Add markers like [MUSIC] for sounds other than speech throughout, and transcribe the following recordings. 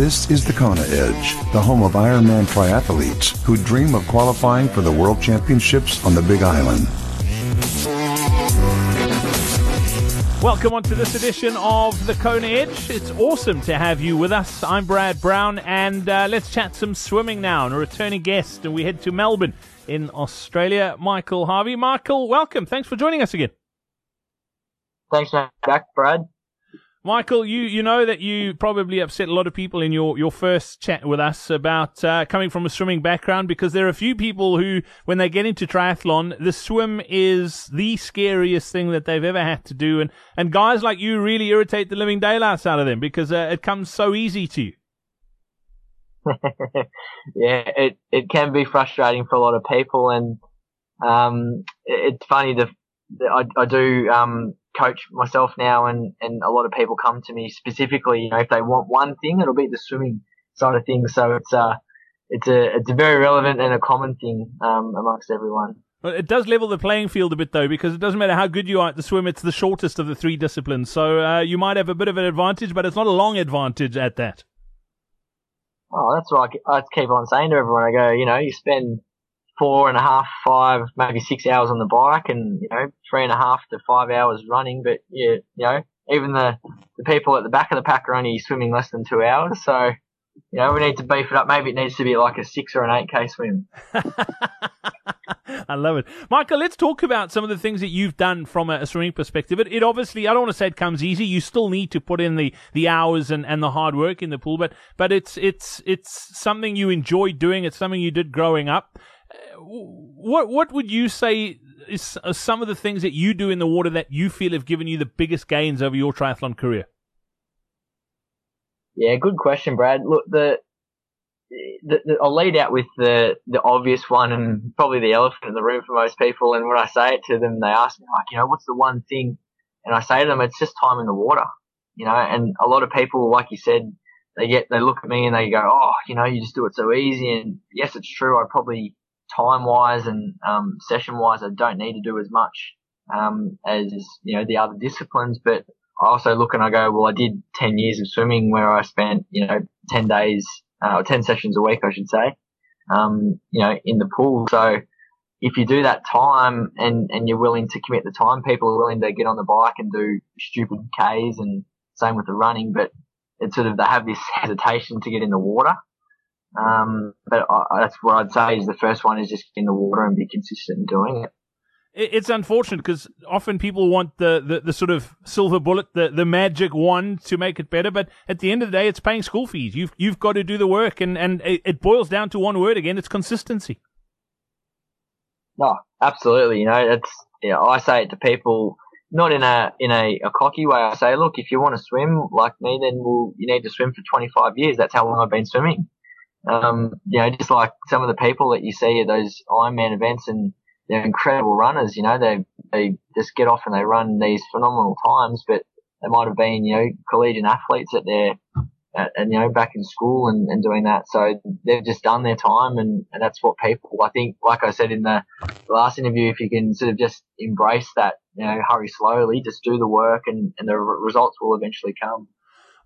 This is the Kona Edge, the home of Ironman triathletes who dream of qualifying for the World Championships on the Big Island. Welcome on to this edition of the Kona Edge. It's awesome to have you with us. I'm Brad Brown, and uh, let's chat some swimming now. And a returning guest, and we head to Melbourne in Australia, Michael Harvey. Michael, welcome. Thanks for joining us again. Thanks, back, Brad. Michael, you, you know that you probably upset a lot of people in your, your first chat with us about uh, coming from a swimming background because there are a few people who, when they get into triathlon, the swim is the scariest thing that they've ever had to do. And, and guys like you really irritate the living daylights out of them because uh, it comes so easy to you. [LAUGHS] yeah, it, it can be frustrating for a lot of people. And um, it's funny, the, I, I do um, coach myself now and, and a lot of people come to me specifically, you know, if they want one thing, it'll be the swimming side of things. So it's, uh, it's a, it's a very relevant and a common thing, um, amongst everyone. Well, it does level the playing field a bit though, because it doesn't matter how good you are at the swim, it's the shortest of the three disciplines. So, uh, you might have a bit of an advantage, but it's not a long advantage at that. Oh, that's what I, I keep on saying to everyone. I go, you know, you spend four and a half, five, maybe six hours on the bike and, you know, three and a half to five hours running. But yeah, you know, even the, the people at the back of the pack are only swimming less than two hours. So, you know, we need to beef it up. Maybe it needs to be like a six or an eight K swim. [LAUGHS] I love it. Michael, let's talk about some of the things that you've done from a, swimming perspective. It, it, obviously, I don't want to say it comes easy. You still need to put in the, the hours and, and the hard work in the pool, but, but it's, it's, it's something you enjoy doing. It's something you did growing up what what would you say is some of the things that you do in the water that you feel have given you the biggest gains over your triathlon career? Yeah, good question, Brad. Look, the, the, the, I'll lead out with the the obvious one and probably the elephant in the room for most people. And when I say it to them, they ask me like, you know, what's the one thing? And I say to them, it's just time in the water, you know. And a lot of people, like you said, they get they look at me and they go, oh, you know, you just do it so easy. And yes, it's true. I probably time wise and um, session wise, I don't need to do as much um, as you know the other disciplines. But I also look and I go, well, I did 10 years of swimming where I spent you know 10 days uh, or 10 sessions a week, I should say, um, you know, in the pool. So if you do that time and and you're willing to commit the time, people are willing to get on the bike and do stupid Ks and same with the running, but it's sort of they have this [LAUGHS] hesitation to get in the water. Um, but I, that's what I'd say is the first one is just get in the water and be consistent in doing it. It's unfortunate because often people want the, the, the, sort of silver bullet, the, the magic wand to make it better. But at the end of the day, it's paying school fees. You've you've got to do the work, and and it boils down to one word again: it's consistency. No, absolutely. You know, it's you know, I say it to people not in a in a, a cocky way. I say, look, if you want to swim like me, then we'll, you need to swim for 25 years. That's how long I've been swimming. Um, you know, just like some of the people that you see at those Ironman events and they're incredible runners, you know, they, they just get off and they run these phenomenal times, but they might have been, you know, collegiate athletes at their, at, and, you know, back in school and, and doing that. So they've just done their time and, and that's what people, I think, like I said in the last interview, if you can sort of just embrace that, you know, hurry slowly, just do the work and, and the results will eventually come.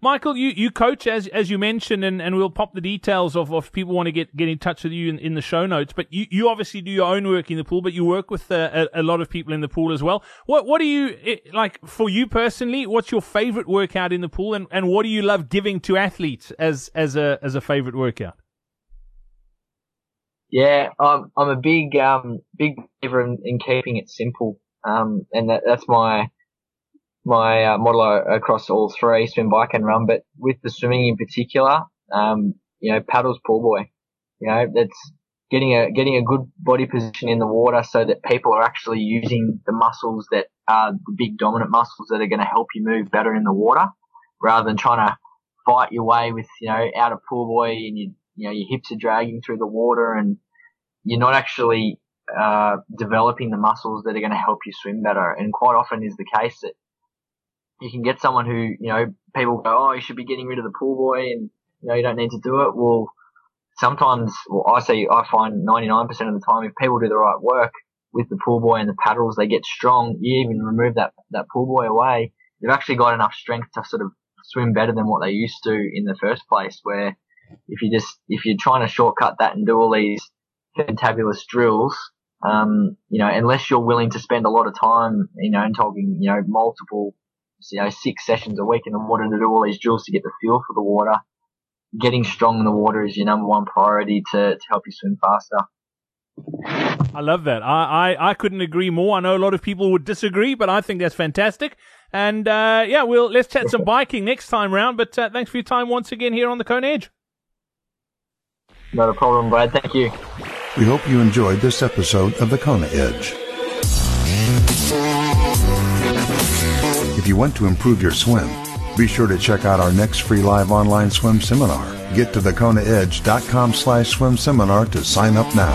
Michael, you, you coach as as you mentioned, and, and we'll pop the details of, if people want to get, get in touch with you in, in the show notes. But you, you obviously do your own work in the pool, but you work with uh, a, a, lot of people in the pool as well. What what do you like for you personally? What's your favorite workout in the pool, and, and what do you love giving to athletes as as a as a favorite workout? Yeah, I'm I'm a big um big believer in, in keeping it simple. Um, and that, that's my my uh, model across all three, swim, bike, and run. But with the swimming in particular, um, you know, paddles pull buoy. You know, that's getting a getting a good body position in the water so that people are actually using the muscles that are the big dominant muscles that are going to help you move better in the water, rather than trying to fight your way with you know out of pull buoy and you you know your hips are dragging through the water and you're not actually uh, developing the muscles that are going to help you swim better. And quite often is the case that you can get someone who, you know, people go, oh, you should be getting rid of the pull buoy and, you know, you don't need to do it. Well, sometimes, well, I see, I find 99% of the time, if people do the right work with the pull buoy and the paddles, they get strong. You even remove that, that pull buoy away. They've actually got enough strength to sort of swim better than what they used to in the first place. Where if you just if you're trying to shortcut that and do all these fantabulous drills, um, you know, unless you're willing to spend a lot of time, you know, and talking, you know, multiple, you know, six sessions a week in the water to do all these drills to get the feel for the water, getting strong in the water is your number one priority to, to help you swim faster. I love that. I, I, I couldn't agree more. I know a lot of people would disagree, but I think that's fantastic. And uh, yeah, we'll let's chat some [LAUGHS] biking next time round. But uh, thanks for your time once again here on the Kona Edge. Not a problem, Brad. Thank you. We hope you enjoyed this episode of the Kona Edge. If you want to improve your swim, be sure to check out our next free live online swim seminar. Get to thekonaedge.com slash swim seminar to sign up now.